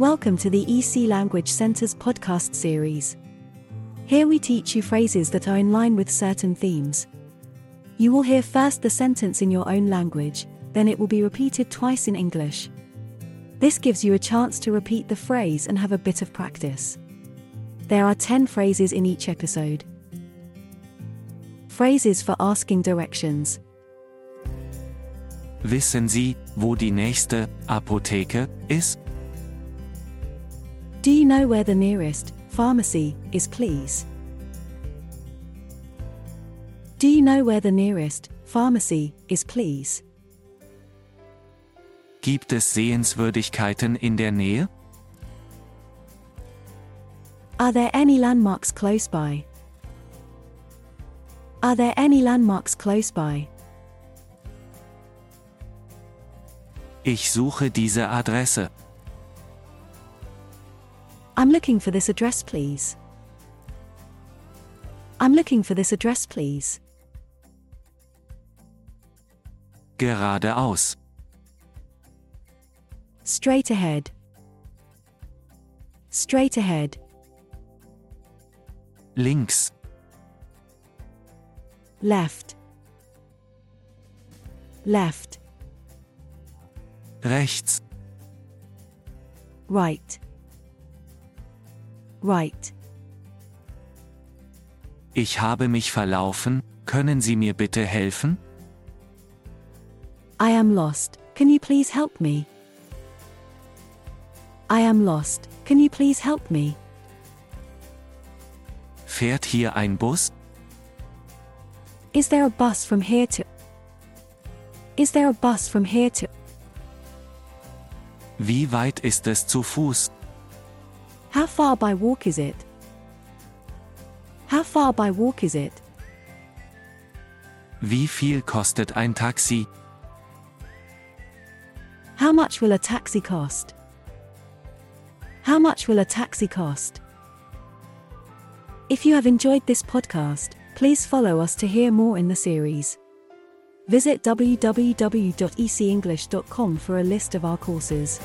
Welcome to the EC Language Center's podcast series. Here we teach you phrases that are in line with certain themes. You will hear first the sentence in your own language, then it will be repeated twice in English. This gives you a chance to repeat the phrase and have a bit of practice. There are 10 phrases in each episode. Phrases for asking directions. Wissen Sie, wo die nächste Apotheke ist? Do you know where the nearest pharmacy is, please? Do you know where the nearest pharmacy is, please? Gibt es Sehenswürdigkeiten in der Nähe? Are there any landmarks close by? Are there any landmarks close by? Ich suche diese Adresse. I'm looking for this address, please. I'm looking for this address, please. Geradeaus. Straight ahead. Straight ahead. Links. Left. Left. Rechts. Right. Right. Ich habe mich verlaufen, können Sie mir bitte helfen? I am lost. Can you please help me? I am lost. Can you please help me? Fährt hier ein Bus? Is there a bus from here to? Is there a bus from here to? Wie weit ist es zu Fuß? How far by walk is it? How far by walk is it? Wie viel kostet ein Taxi? How much will a taxi cost? How much will a taxi cost? If you have enjoyed this podcast, please follow us to hear more in the series. Visit www.ecenglish.com for a list of our courses.